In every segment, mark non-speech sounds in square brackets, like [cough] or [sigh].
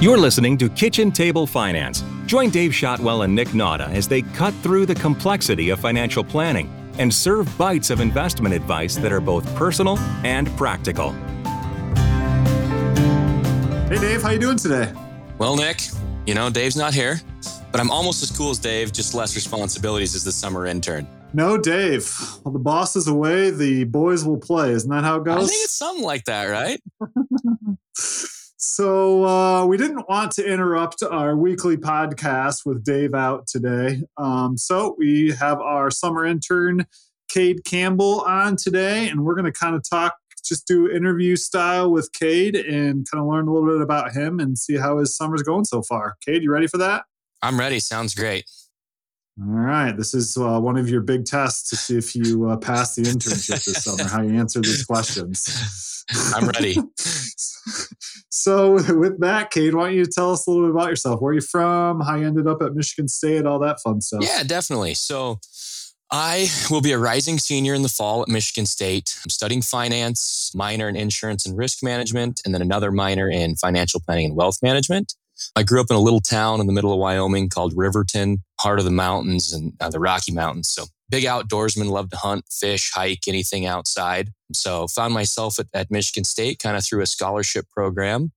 You're listening to Kitchen Table Finance. Join Dave Shotwell and Nick Nauta as they cut through the complexity of financial planning and serve bites of investment advice that are both personal and practical. Hey Dave, how you doing today? Well, Nick, you know Dave's not here, but I'm almost as cool as Dave, just less responsibilities as the summer intern. No, Dave. Well, the boss is away. The boys will play. Isn't that how it goes? I think it's something like that, right? [laughs] So uh, we didn't want to interrupt our weekly podcast with Dave out today. Um, so we have our summer intern, Cade Campbell, on today, and we're going to kind of talk, just do interview style with Cade and kind of learn a little bit about him and see how his summer's going so far. Cade, you ready for that? I'm ready. Sounds great. All right. This is uh, one of your big tests to see if you uh, pass the internship this summer, how you answer these questions. [laughs] I'm ready. [laughs] so, with that, Cade, why don't you tell us a little bit about yourself? Where are you from? How you ended up at Michigan State? All that fun stuff. Yeah, definitely. So, I will be a rising senior in the fall at Michigan State. I'm studying finance, minor in insurance and risk management, and then another minor in financial planning and wealth management. I grew up in a little town in the middle of Wyoming called Riverton, heart of the mountains and uh, the Rocky Mountains. So big outdoorsman, love to hunt, fish, hike, anything outside. So found myself at, at Michigan State kind of through a scholarship program,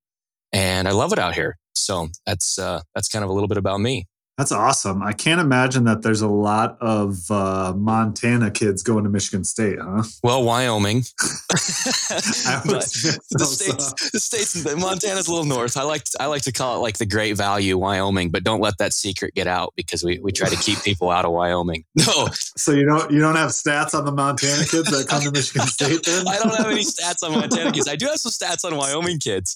and I love it out here. So that's uh, that's kind of a little bit about me. That's awesome. I can't imagine that there's a lot of uh, Montana kids going to Michigan State, huh? Well, Wyoming. [laughs] [laughs] the [laughs] states, the states, Montana's a little north. I like I like to call it like the Great Value, Wyoming. But don't let that secret get out because we, we try to keep people out of Wyoming. No. So you don't you don't have stats on the Montana kids that come to Michigan State? Then I don't have any stats on Montana kids. I do have some stats on Wyoming kids.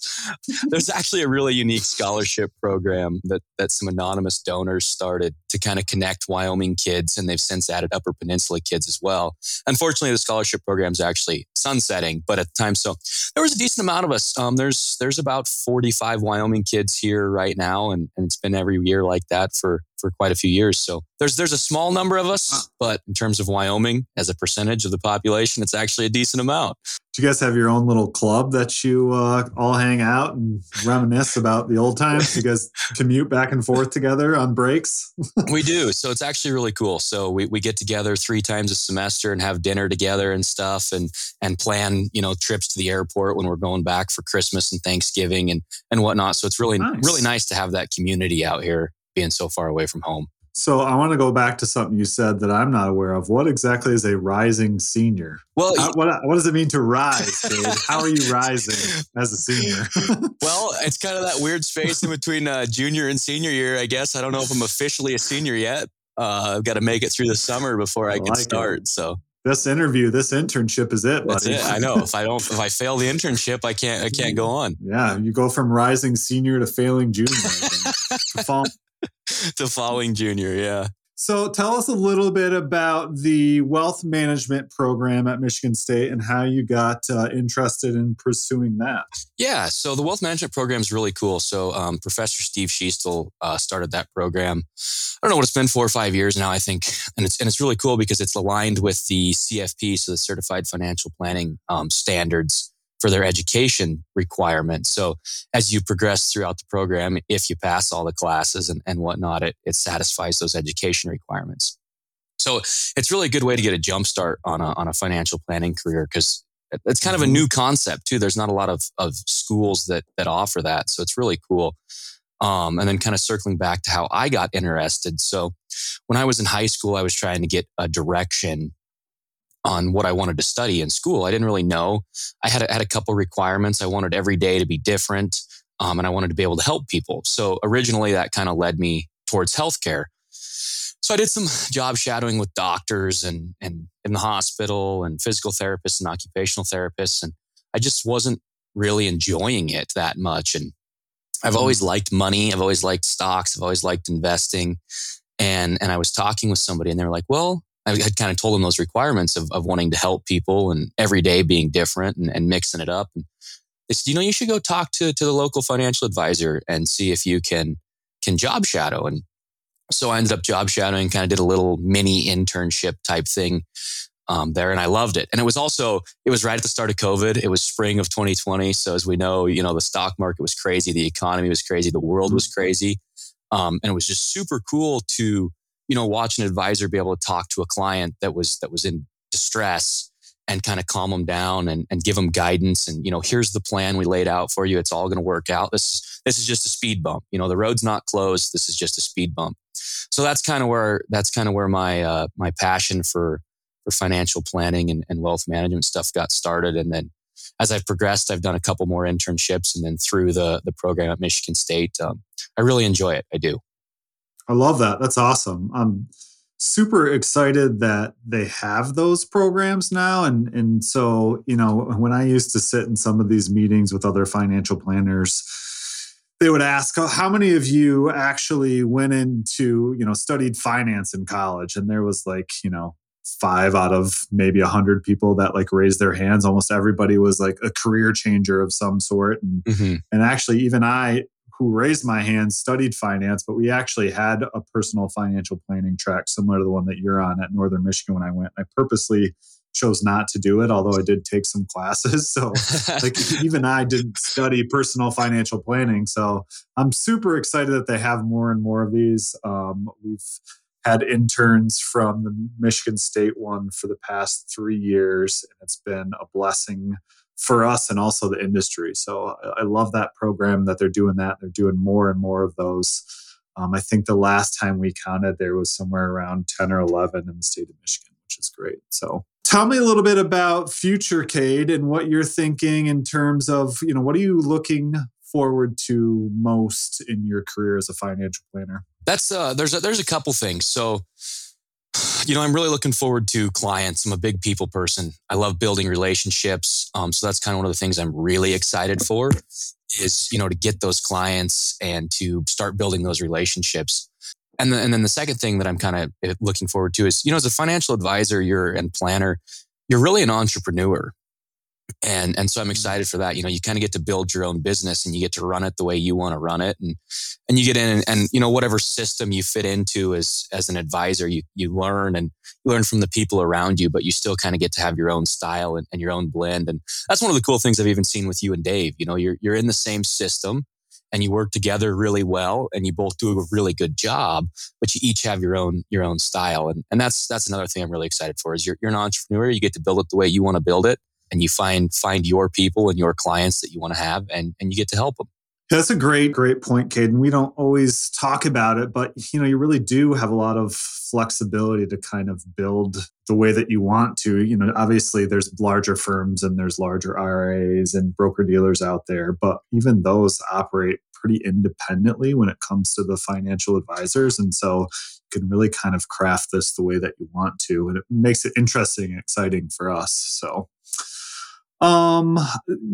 There's actually a really unique scholarship program that that some anonymous donors started to kind of connect Wyoming kids, and they've since added Upper Peninsula kids as well. Unfortunately, the scholarship program is actually sunsetting, but at the time, so there was a decent amount of us. Um, there's there's about 45 Wyoming kids here right now, and, and it's been every year like that for for quite a few years. So there's there's a small number of us, but in terms of Wyoming as a percentage of the population, it's actually a decent amount. Do you guys have your own little club that you uh, all hang out and reminisce about the old times? you guys [laughs] commute back and forth together on breaks? we do. [laughs] So it's actually really cool. So we, we get together three times a semester and have dinner together and stuff and and plan, you know, trips to the airport when we're going back for Christmas and Thanksgiving and and whatnot. So it's really nice. really nice to have that community out here being so far away from home. So I want to go back to something you said that I'm not aware of. What exactly is a rising senior? Well, How, what, what does it mean to rise? [laughs] How are you rising as a senior? [laughs] well, it's kind of that weird space in between uh, junior and senior year, I guess. I don't know if I'm officially a senior yet. Uh, I've got to make it through the summer before I, I can like start. It. So this interview, this internship is it, buddy. That's it. I know. If I don't, if I fail the internship, I can't, I can't go on. Yeah, you go from rising senior to failing junior. [laughs] fall [laughs] to following junior. Yeah. So tell us a little bit about the wealth management program at Michigan State and how you got uh, interested in pursuing that. Yeah, so the wealth management program is really cool. So um, Professor Steve Schiestel uh, started that program. I don't know what it's been four or five years now, I think, and it's and it's really cool because it's aligned with the CFP, so the Certified Financial Planning um, standards for their education requirements. So as you progress throughout the program, if you pass all the classes and, and whatnot, it, it satisfies those education requirements. So it's really a good way to get a jump start on a, on a financial planning career because it's kind of a mm-hmm. new concept too. There's not a lot of, of schools that, that offer that. So it's really cool. Um, and then kind of circling back to how I got interested. So when I was in high school, I was trying to get a direction on what I wanted to study in school. I didn't really know. I had a, had a couple requirements. I wanted every day to be different, um, and I wanted to be able to help people. So originally, that kind of led me towards healthcare. So I did some [laughs] job shadowing with doctors and and in the hospital and physical therapists and occupational therapists, and I just wasn't really enjoying it that much. And I've always mm-hmm. liked money. I've always liked stocks. I've always liked investing. And and I was talking with somebody, and they were like, "Well, I had kind of told them those requirements of, of wanting to help people and every day being different and, and mixing it up. And they said, you know, you should go talk to, to the local financial advisor and see if you can, can job shadow. And so I ended up job shadowing, kind of did a little mini internship type thing um, there, and I loved it. And it was also it was right at the start of COVID. It was spring of 2020, so as we know, you know the stock market was crazy, the economy was crazy, the world was crazy, um, and it was just super cool to you know watch an advisor be able to talk to a client that was that was in distress and kind of calm them down and, and give them guidance and you know here's the plan we laid out for you. It's all going to work out. This this is just a speed bump. You know the road's not closed. This is just a speed bump. So that's kind of where that's kind of where my uh, my passion for for financial planning and, and wealth management stuff got started. And then as I've progressed, I've done a couple more internships, and then through the the program at Michigan State, um, I really enjoy it. I do. I love that. That's awesome. I'm super excited that they have those programs now, and and so you know when I used to sit in some of these meetings with other financial planners they would ask oh, how many of you actually went into you know studied finance in college and there was like you know five out of maybe a hundred people that like raised their hands almost everybody was like a career changer of some sort and mm-hmm. and actually even i who raised my hand studied finance but we actually had a personal financial planning track similar to the one that you're on at northern michigan when i went i purposely chose not to do it, although I did take some classes. [laughs] So, like, [laughs] even I didn't study personal financial planning. So, I'm super excited that they have more and more of these. Um, we've had interns from the Michigan State one for the past three years, and it's been a blessing for us and also the industry. So, I, I love that program that they're doing that. They're doing more and more of those. Um, I think the last time we counted, there was somewhere around 10 or 11 in the state of Michigan, which is great. So, Tell me a little bit about future Cade and what you're thinking in terms of, you know, what are you looking forward to most in your career as a financial planner? That's uh there's a, there's a couple things. So you know, I'm really looking forward to clients. I'm a big people person. I love building relationships. Um, so that's kind of one of the things I'm really excited for is, you know, to get those clients and to start building those relationships and, the, and then the second thing that I'm kind of eh, looking forward to is, you know, as a financial advisor, you're and planner, you're really an entrepreneur. And, and so I'm mm-hmm. excited for that. You know, you kind of get to build your own business and you get to run it the way you want to run it. And, and you get in and, and, you know, whatever system you fit into as, as an advisor, you, you learn and you learn from the people around you, but you still kind of get to have your own style and, and your own blend. And that's one of the cool things I've even seen with you and Dave. You know, you're, you're in the same system and you work together really well and you both do a really good job but you each have your own your own style and, and that's that's another thing i'm really excited for is you're, you're an entrepreneur you get to build it the way you want to build it and you find find your people and your clients that you want to have and and you get to help them that's a great, great point, Caden. We don't always talk about it, but you know, you really do have a lot of flexibility to kind of build the way that you want to. You know, obviously there's larger firms and there's larger RIAs and broker dealers out there, but even those operate pretty independently when it comes to the financial advisors. And so you can really kind of craft this the way that you want to. And it makes it interesting and exciting for us. So um,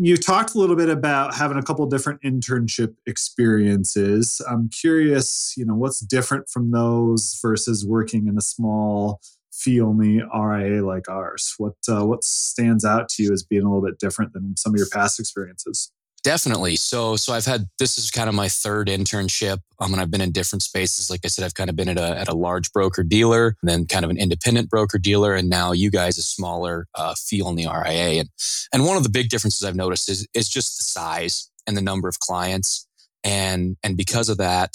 you talked a little bit about having a couple different internship experiences. I'm curious, you know, what's different from those versus working in a small fee only RIA like ours? What uh, what stands out to you as being a little bit different than some of your past experiences? Definitely. So, so I've had this is kind of my third internship. Um, and I've been in different spaces. Like I said, I've kind of been at a at a large broker dealer, and then kind of an independent broker dealer, and now you guys a smaller uh, fee only RIA. And and one of the big differences I've noticed is is just the size and the number of clients. And and because of that,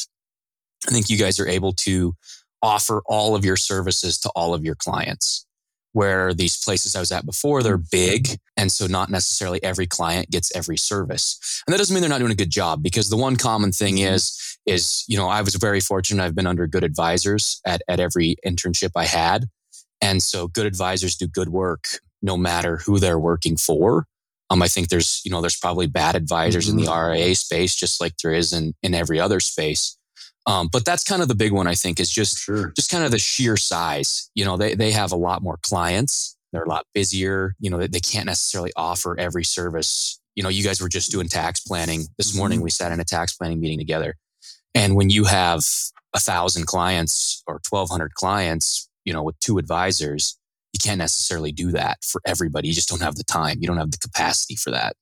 I think you guys are able to offer all of your services to all of your clients where these places I was at before, they're big. And so not necessarily every client gets every service. And that doesn't mean they're not doing a good job because the one common thing mm-hmm. is, is, you know, I was very fortunate. I've been under good advisors at, at every internship I had. And so good advisors do good work no matter who they're working for. Um, I think there's, you know, there's probably bad advisors mm-hmm. in the mm-hmm. RIA space, just like there is in, in every other space. Um, but that's kind of the big one, I think, is just sure. just kind of the sheer size. You know, they they have a lot more clients. They're a lot busier. You know, they, they can't necessarily offer every service. You know, you guys were just doing tax planning this mm-hmm. morning. We sat in a tax planning meeting together, and when you have a thousand clients or twelve hundred clients, you know, with two advisors, you can't necessarily do that for everybody. You just don't have the time. You don't have the capacity for that.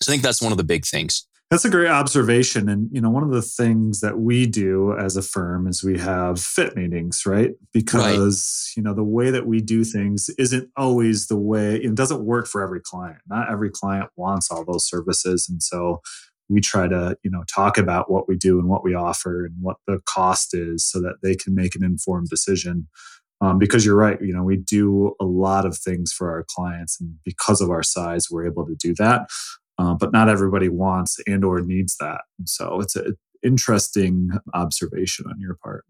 So I think that's one of the big things. That's a great observation. And, you know, one of the things that we do as a firm is we have fit meetings, right? Because, right. you know, the way that we do things isn't always the way, it doesn't work for every client. Not every client wants all those services. And so we try to, you know, talk about what we do and what we offer and what the cost is so that they can make an informed decision. Um, because you're right, you know, we do a lot of things for our clients, and because of our size, we're able to do that uh, but not everybody wants and or needs that. So it's an interesting observation on your part.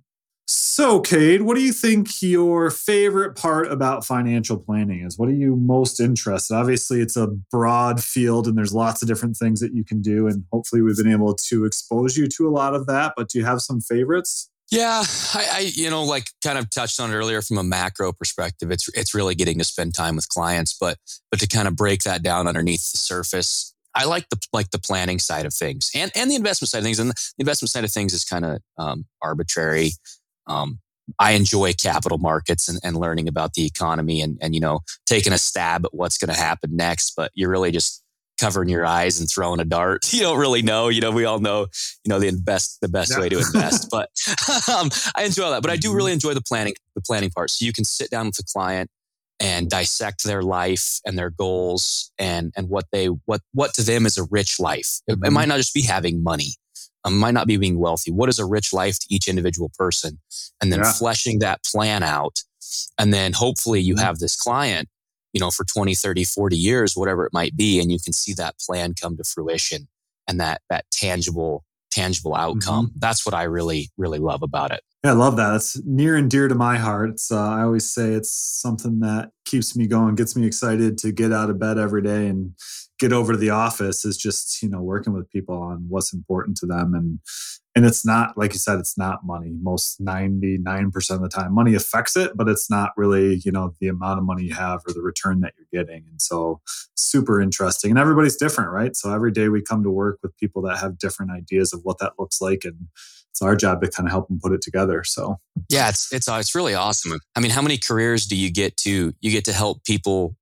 So, Cade, what do you think your favorite part about financial planning is? What are you most interested? Obviously, it's a broad field and there's lots of different things that you can do. And hopefully, we've been able to expose you to a lot of that. But do you have some favorites? Yeah, I, I, you know, like kind of touched on earlier from a macro perspective, it's it's really getting to spend time with clients, but but to kind of break that down underneath the surface, I like the like the planning side of things and and the investment side of things. And the investment side of things is kind of um, arbitrary. Um, I enjoy capital markets and, and learning about the economy and and you know taking a stab at what's going to happen next. But you're really just covering your eyes and throwing a dart. [laughs] You don't really know. You know, we all know. You know the invest the best yeah. way to invest. but [laughs] um, I enjoy that. But I do mm-hmm. really enjoy the planning the planning part. So you can sit down with the client and dissect their life and their goals and and what they what what to them is a rich life. It, mm-hmm. it might not just be having money. Um, it might not be being wealthy. What is a rich life to each individual person? And then yeah. fleshing that plan out. And then hopefully you mm-hmm. have this client, you know, for 20, 30, 40 years, whatever it might be. And you can see that plan come to fruition and that, that tangible, tangible outcome. Mm-hmm. That's what I really, really love about it. Yeah, I love that. It's near and dear to my heart. It's, uh, I always say it's something that keeps me going, gets me excited to get out of bed every day and get over to the office. Is just you know working with people on what's important to them, and and it's not like you said, it's not money. Most ninety nine percent of the time, money affects it, but it's not really you know the amount of money you have or the return that you're getting. And so, super interesting. And everybody's different, right? So every day we come to work with people that have different ideas of what that looks like and it's our job to kind of help them put it together. So yeah, it's it's uh, it's really awesome. I mean, how many careers do you get to you get to help people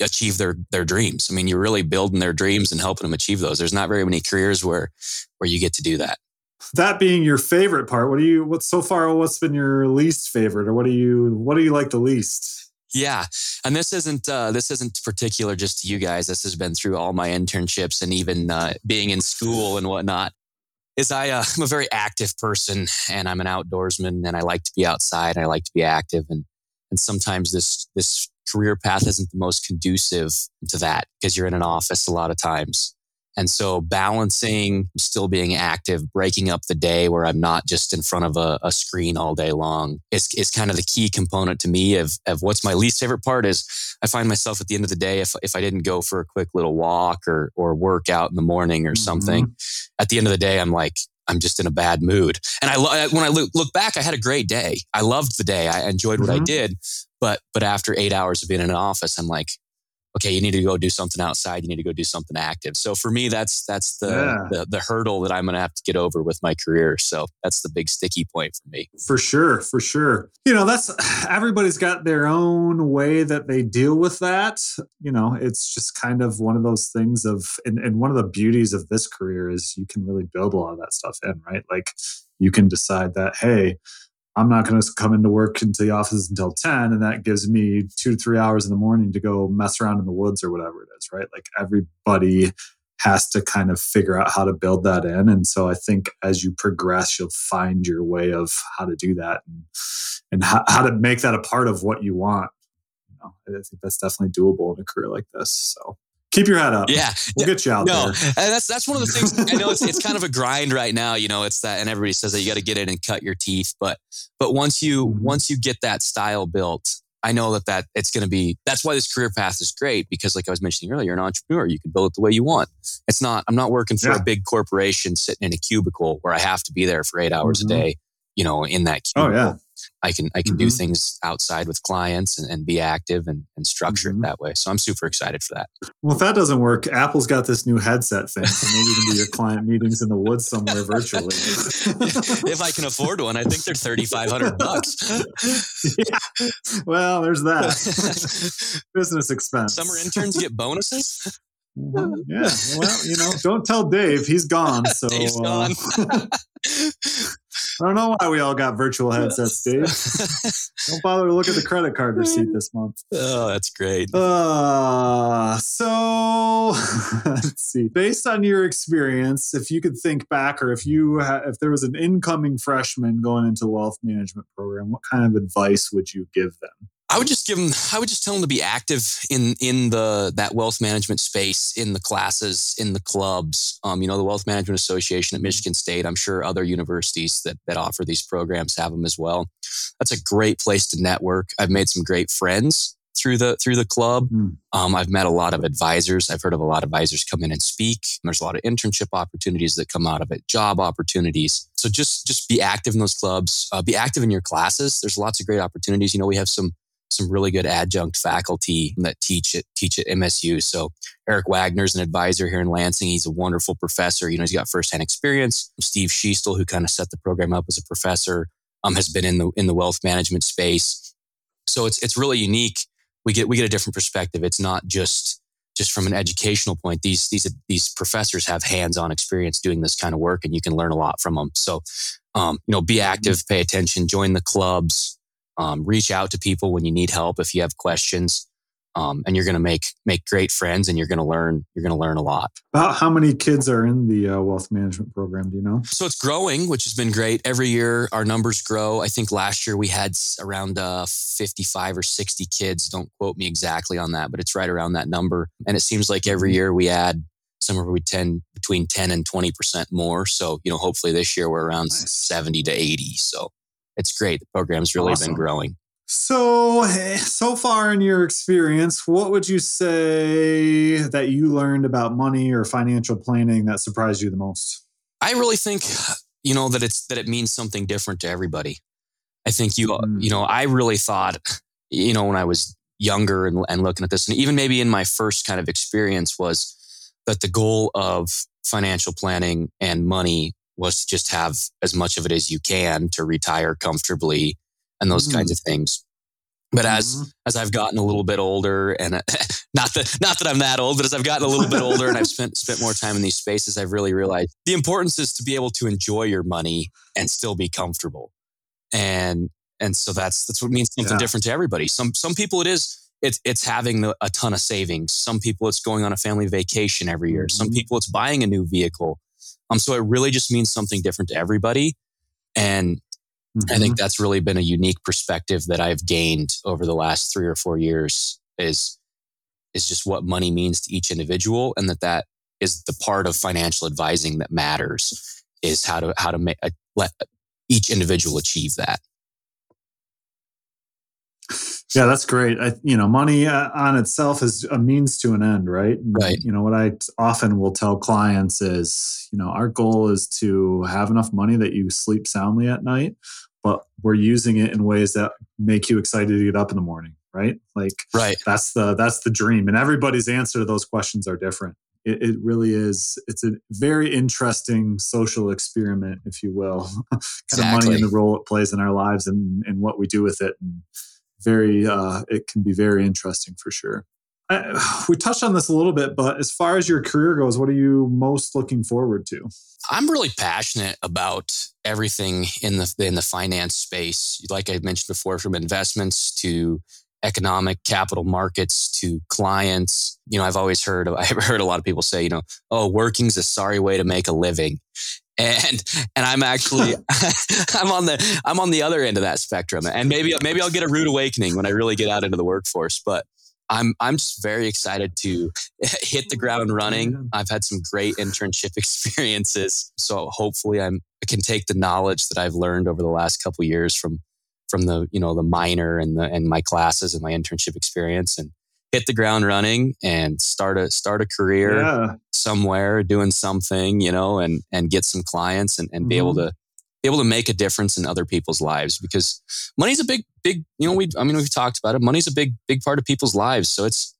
achieve their their dreams? I mean, you're really building their dreams and helping them achieve those. There's not very many careers where where you get to do that. That being your favorite part, what do you what so far what's been your least favorite or what do you what do you like the least? Yeah, and this isn't uh, this isn't particular just to you guys. This has been through all my internships and even uh, being in school and whatnot is I, uh, [laughs] I'm a very active person and I'm an outdoorsman and I like to be outside and I like to be active. And, and sometimes this, this career path isn't the most conducive to that because you're in an office a lot of times. And so balancing still being active, breaking up the day where I'm not just in front of a, a, screen all day long is, is kind of the key component to me of, of what's my least favorite part is I find myself at the end of the day, if, if I didn't go for a quick little walk or, or work out in the morning or something, mm-hmm. at the end of the day, I'm like, I'm just in a bad mood. And I, when I look, look back, I had a great day. I loved the day. I enjoyed what mm-hmm. I did. But, but after eight hours of being in an office, I'm like, okay, you need to go do something outside. You need to go do something active. So for me, that's that's the yeah. the, the, hurdle that I'm going to have to get over with my career. So that's the big sticky point for me. For sure, for sure. You know, that's [sighs] everybody's got their own way that they deal with that. You know, it's just kind of one of those things of, and, and one of the beauties of this career is you can really build a lot of that stuff in, right? Like you can decide that, hey, I'm not going to come into work into the office until 10. And that gives me two to three hours in the morning to go mess around in the woods or whatever it is, right? Like everybody has to kind of figure out how to build that in. And so I think as you progress, you'll find your way of how to do that and, and how, how to make that a part of what you want. You know, I think that's definitely doable in a career like this. So keep your head up. Yeah, we'll get you out no, there. that's that's one of the things. I know it's it's kind of a [laughs] grind right now. You know, it's that, and everybody says that you got to get in and cut your teeth. But but once you mm-hmm. once you get that style built, I know that that it's going to be. That's why this career path is great because, like I was mentioning earlier, you're an entrepreneur. You can build it the way you want. It's not. I'm not working for yeah. a big corporation sitting in a cubicle where I have to be there for eight hours mm-hmm. a day. You know, in that cubicle. Oh yeah. I can I can mm-hmm. do things outside with clients and, and be active and, and structure mm-hmm. it that way. So I'm super excited for that. Well, if that doesn't work, Apple's got this new headset thing, so maybe you can do your client meetings in the woods somewhere virtually. [laughs] if I can afford one, I think they're thirty five hundred bucks. [laughs] yeah. Well, there's that [laughs] business expense. Summer interns get bonuses. Mm-hmm. Yeah. Well, you know, don't tell Dave. He's gone. So Dave's uh, gone. I don't know why we all got virtual headsets, [laughs] Dave. don't bother to look at the credit card receipt this month. [laughs] oh, that's great. Uh, so [laughs] let's see. Based on your experience, if you could think back, or if you ha- if there was an incoming freshman going into wealth management program, what kind of advice would you give them? I would just give them. I would just tell them to be active in in the that wealth management space, in the classes, in the clubs. Um, you know, the Wealth Management Association at Michigan State. I'm sure other universities that that offer these programs have them as well. That's a great place to network. I've made some great friends through the through the club. Mm. Um, I've met a lot of advisors. I've heard of a lot of advisors come in and speak. There's a lot of internship opportunities that come out of it, job opportunities. So just just be active in those clubs. Uh, be active in your classes. There's lots of great opportunities. You know, we have some some really good adjunct faculty that teach at teach at MSU. So Eric Wagner's an advisor here in Lansing. He's a wonderful professor. You know, he's got firsthand experience. Steve Schiestel, who kind of set the program up as a professor, um, has been in the in the wealth management space. So it's it's really unique. We get we get a different perspective. It's not just just from an educational point. These these these professors have hands-on experience doing this kind of work, and you can learn a lot from them. So, um, you know, be active, pay attention, join the clubs, um, reach out to people when you need help if you have questions. Um, and you're going to make make great friends, and you're going to learn you're going to learn a lot. About how many kids are in the uh, wealth management program? Do you know? So it's growing, which has been great. Every year our numbers grow. I think last year we had around uh, 55 or 60 kids. Don't quote me exactly on that, but it's right around that number. And it seems like every year we add somewhere we 10 between 10 and 20 percent more. So you know, hopefully this year we're around Nice. 70 to 80. So it's great. The program's really Awesome. been growing. So, eh, so far in your experience, what would you say that you learned about money or financial planning that surprised you the most? I really think, you know, that it's that it means something different to everybody. I think you, Mm. you know, I really thought, you know, when I was younger and, and looking at this, and even maybe in my first kind of experience, was that the goal of financial planning and money was to just have as much of it as you can to retire comfortably and those Mm. kinds of things. But as Mhm. as I've gotten a little bit older, and uh, [laughs] not that not that I'm that old, but as I've gotten a little bit older and I've spent spent more time in these spaces, I've really realized the importance is to be able to enjoy your money and still be comfortable. And and so that's that's what means something Yeah. different to everybody. Some some people it is it's it's having a ton of savings. Some people it's going on a family vacation every year. Some Mhm. people it's buying a new vehicle. Um, so it really just means something different to everybody. And I think that's really been a unique perspective that I've gained over the last three or four years is is just what money means to each individual, and that that is the part of financial advising that matters is how to how to make uh, let each individual achieve that. Yeah, that's great. I, you know, money uh, on itself is a means to an end, right? Right. You know, what I often will tell clients is, you know, our goal is to have enough money that you sleep soundly at night, but we're using it in ways that make you excited to get up in the morning, right? Like Right. that's the that's the dream, and everybody's answer to those questions are different. It, it really is. It's a very interesting social experiment, if you will. [laughs] kind of money and the role it plays in our lives and, and what we do with it. And very, uh, it can be very interesting for sure. I, [sighs] we touched on this a little bit, but as far as your career goes, what are you most looking forward to? I'm really passionate about everything in the in the finance space. Like I mentioned before, from investments to economic capital markets to clients. You know, I've always heard [laughs] I've heard a lot of people say, you know, oh, working's a sorry way to make a living. And and I'm actually [laughs] [laughs] I'm on the I'm on the other end of that spectrum. And maybe maybe I'll get a rude awakening when I really get out into the workforce. But I'm I'm just very excited to [laughs] hit the ground running. I've had some great internship experiences, so hopefully I'm I can take the knowledge that I've learned over the last couple of years from from the you know the minor and the and my classes and my internship experience and hit the ground running and start a start a career Yeah. somewhere doing something you know and and get some clients and, and be able to be able to make a difference in other people's lives because money's a big big you know we i mean we've talked about it money's a big big part of people's lives so it's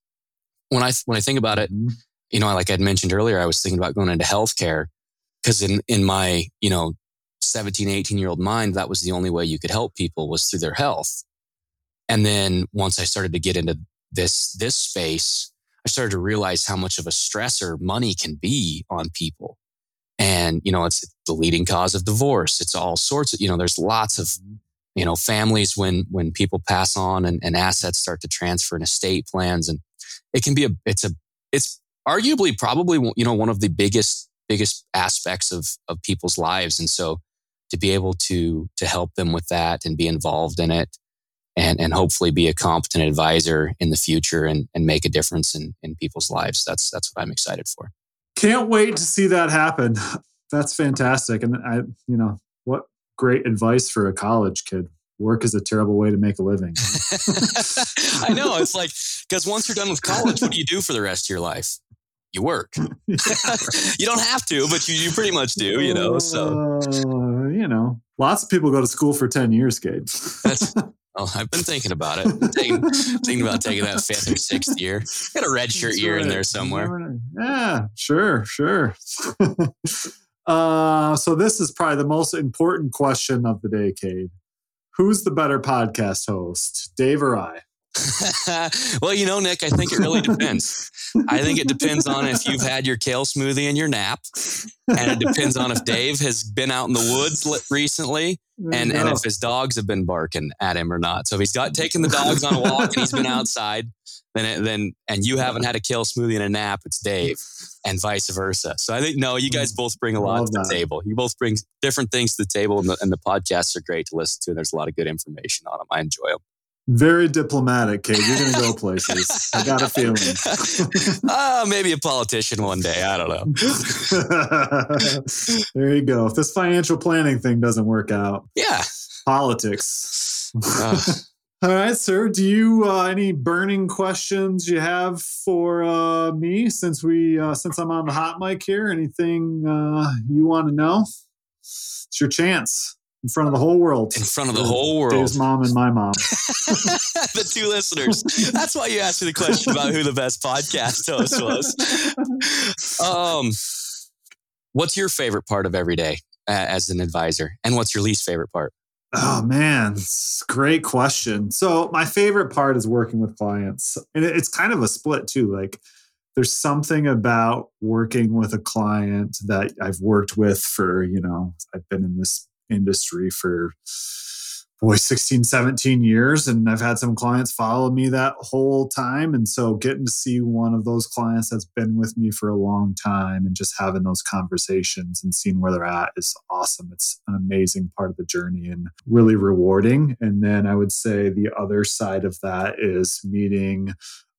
when i when i think about it Mhm. you know like i'd mentioned earlier i was thinking about going into healthcare because in in my you know 17 18 year old mind that was the only way you could help people was through their health and then once i started to get into this this space i started to realize how much of a stressor money can be on people. And, you know, it's the leading cause of divorce. It's all sorts of, you know, there's lots of, mm-hmm. you know, families when, when people pass on and, and assets start to transfer and estate plans. And it can be a, it's a, it's arguably probably, you know, one of the biggest, biggest aspects of, of people's lives. And so to be able to, to help them with that and be involved in it and, and hopefully be a competent advisor in the future and, and make a difference in, in people's lives. That's, that's what I'm excited for. Can't wait to see that happen. That's fantastic. And I, you know, what great advice for a college kid. Work is a terrible way to make a living. [laughs] [laughs] I know. It's like, because once you're done with college, what do you do for the rest of your life? You work. [laughs] you don't have to, but you, you pretty much do, you know. So, uh, you know, lots of people go to school for 10 years, Cade. That's, Oh, I've been thinking about it. Thinking, thinking, about taking that fifth or sixth year. Got a red shirt year in there somewhere. Yeah, sure, sure. [laughs] uh, so this is probably the most important question of the day, Cade. Who's the better podcast host, Dave or I? [laughs] well, you know, Nick, I think it really depends. I think it depends on if you've had your kale smoothie and your nap, and it depends on if Dave has been out in the woods recently, and, and if his dogs have been barking at him or not. So if he's got taken the dogs on a walk and he's been outside, then it, then and you haven't had a kale smoothie and a nap, it's Dave, and vice versa. So I think no, you guys both bring a lot to the that. table. You both bring different things to the table, and the, and the podcasts are great to listen to. And there's a lot of good information on them. I enjoy them. Very diplomatic, Cade. You're going to go places. I got a feeling. [laughs] uh, maybe a politician one day. I don't know. [laughs] there you go. If this financial planning thing doesn't work out, yeah, politics. Uh. [laughs] All right, sir. Do you uh, any burning questions you have for uh, me since we uh, since I'm on the hot mic here? Anything uh, you want to know? It's your chance in front of the whole world. In front of the whole world. His mom and my mom. [laughs] [laughs] the two listeners. That's why you asked me the question about who the best podcast host was. um, what's your favorite part of every day as an advisor, and what's your least favorite part? Oh man, great question. So my favorite part is working with clients, and it's kind of a split too. Like there's something about working with a client that I've worked with for, you know, I've been in this industry for boy 16 17 years and i've had some clients follow me that whole time. And so getting to see one of those clients that's been with me for a long time and just having those conversations and seeing where they're at is awesome. It's an amazing part of the journey and really rewarding. And then i would say the other side of that is meeting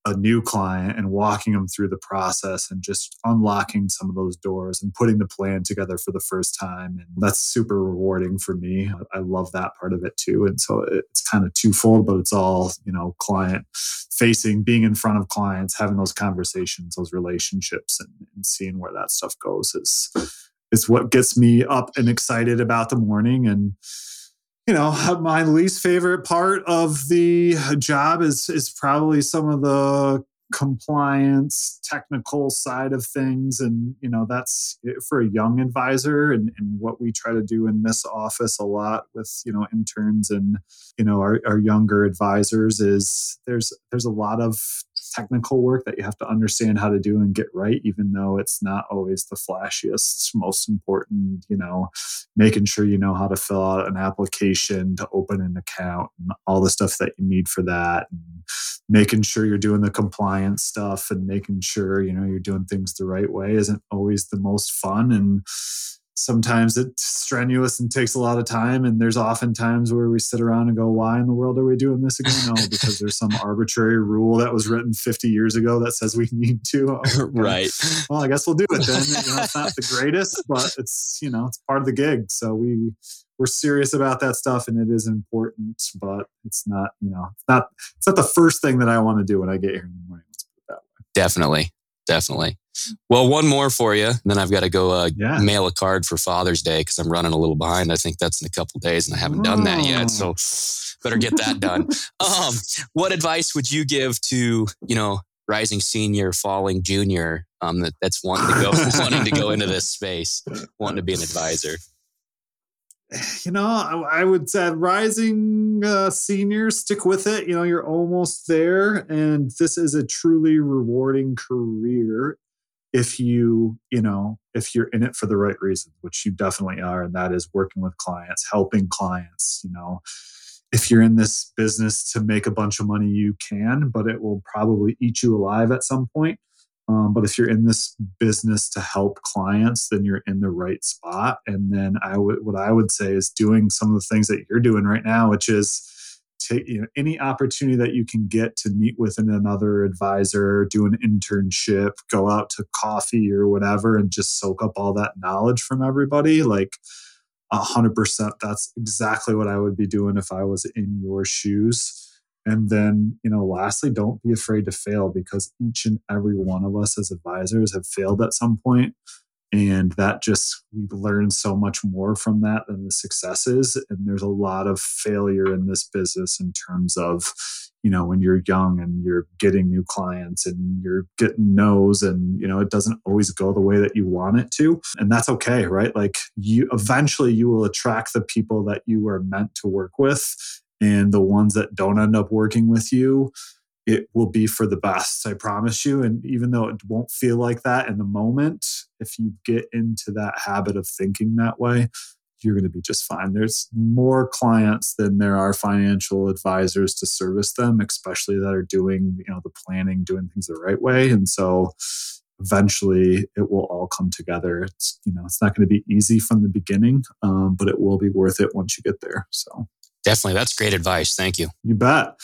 a new client and walking them through the process and just unlocking some of those doors and putting the plan together for the first time. And that's super rewarding for me. I love that part of it too. And so it's kind of twofold, but it's all, you know, client facing, being in front of clients, having those conversations, those relationships, and, and seeing where that stuff goes is is what gets me up and excited about the morning and you know, my least favorite part of the job is is probably some of the compliance technical side of things and you know that's for a young advisor and, and what we try to do in this office a lot with you know interns and you know our, our younger advisors is there's there's a lot of technical work that you have to understand how to do and get right, even though it's not always the flashiest, most important, you know, making sure you know how to fill out an application to open an account and all the stuff that you need for that. And making sure you're doing the compliance stuff and making sure, you know, you're doing things the right way isn't always the most fun. And sometimes it's strenuous and takes a lot of time. And there's often times where we sit around and go why in the world are we doing this again? No because there's some [laughs] arbitrary rule that was written 50 years ago that says we need to oh, [laughs] right. Well i guess we'll do it then. You know, it's not the [laughs] greatest but it's you know it's part of the gig. So we we're serious about that stuff and it is important but it's not you know it's not it's not the first thing that i want to do when i get here in the morning let's put it that way definitely definitely well, one more for you. then I've got to go uh, yeah. mail a card for Father's Day because I'm running a little behind. I think that's in a couple days, and I haven't oh. done that yet. So better get that done. [laughs] um, what advice would you give to you know rising senior, falling junior um, that, that's wanting to go [laughs] wanting to go into this space, wanting to be an advisor? [sighs] you know, I, I would say rising uh, seniors, stick with it. You know, you're almost there. And this is a truly rewarding career if you, you know, if you're in it for the right reasons, which you definitely are. And that is working with clients, helping clients, you know. If you're in this business to make a bunch of money, you can, but it will probably eat you alive at some point. Um, but if you're in this business to help clients, then you're in the right spot. And then I would, what I would say is doing some of the things that you're doing right now, which is take you know, any opportunity that you can get to meet with another advisor, do an internship, go out to coffee or whatever, and just soak up all that knowledge from everybody. Like hundred percent, that's exactly what I would be doing if I was in your shoes and then, you know, lastly, don't be afraid to fail because each and every one of us as advisors have failed at some point. And that just, we learn so much more from that than the successes. And there's a lot of failure in this business in terms of, you know, when you're young and you're getting new clients and you're getting no's and, you know, it doesn't always go the way that you want it to. And that's okay, right? Like you eventually you will attract the people that you are meant to work with and the ones that don't end up working with you it will be for the best i promise you. And even though it won't feel like that in the moment if you get into that habit of thinking that way you're going to be just fine. There's more clients than there are financial advisors to service them especially that are doing you know the planning doing things the right way. And so eventually it will all come together. It's you know it's not going to be easy from the beginning um, but it will be worth it once you get there so Definitely. That's great advice. Thank you. You bet.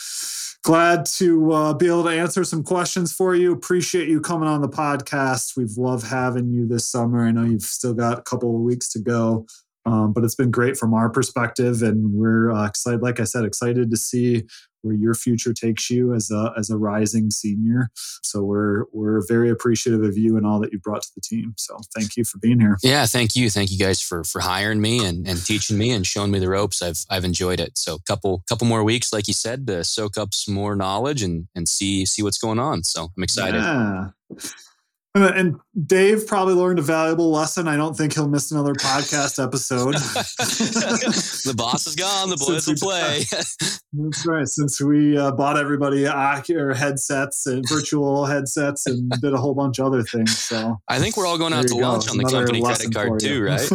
Glad to uh, be able to answer some questions for you. Appreciate you coming on the podcast. We've loved having you this summer. I know you've still got a couple of weeks to go, um, but it's been great from our perspective. And we're uh, excited, like I said, excited to see where your future takes you as a as a rising senior. So we're we're very appreciative of you and all that you brought to the team. So thank you for being here. Yeah, thank you, thank you guys for for hiring me and, and teaching me and showing me the ropes. I've I've enjoyed it. So couple couple more weeks, like you said, to soak up some more knowledge and and see see what's going on. So I'm excited. Yeah. And Dave probably learned a valuable lesson. I don't think he'll miss another podcast episode. [laughs] the boss is gone. The boys will play. [laughs] That's right. Since we uh, bought everybody headsets and virtual headsets and [laughs] did a whole bunch of other things. So I think we're all going out to lunch on the company credit card too, right?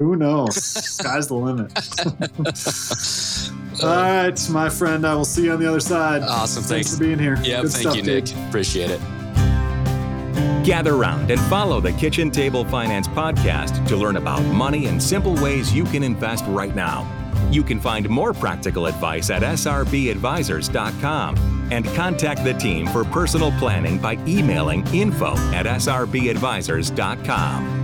Who knows? Sky's the limit. all right, my friend. I will see you on the other side. Awesome. Thanks, thanks for being here. Yeah, thank stuff, you, Nick. Dude. Appreciate it. Gather round and follow the Kitchen Table Finance podcast to learn about money and simple ways you can invest right now. You can find more practical advice at srbadvisors.com and contact the team for personal planning by emailing info at srbadvisors.com.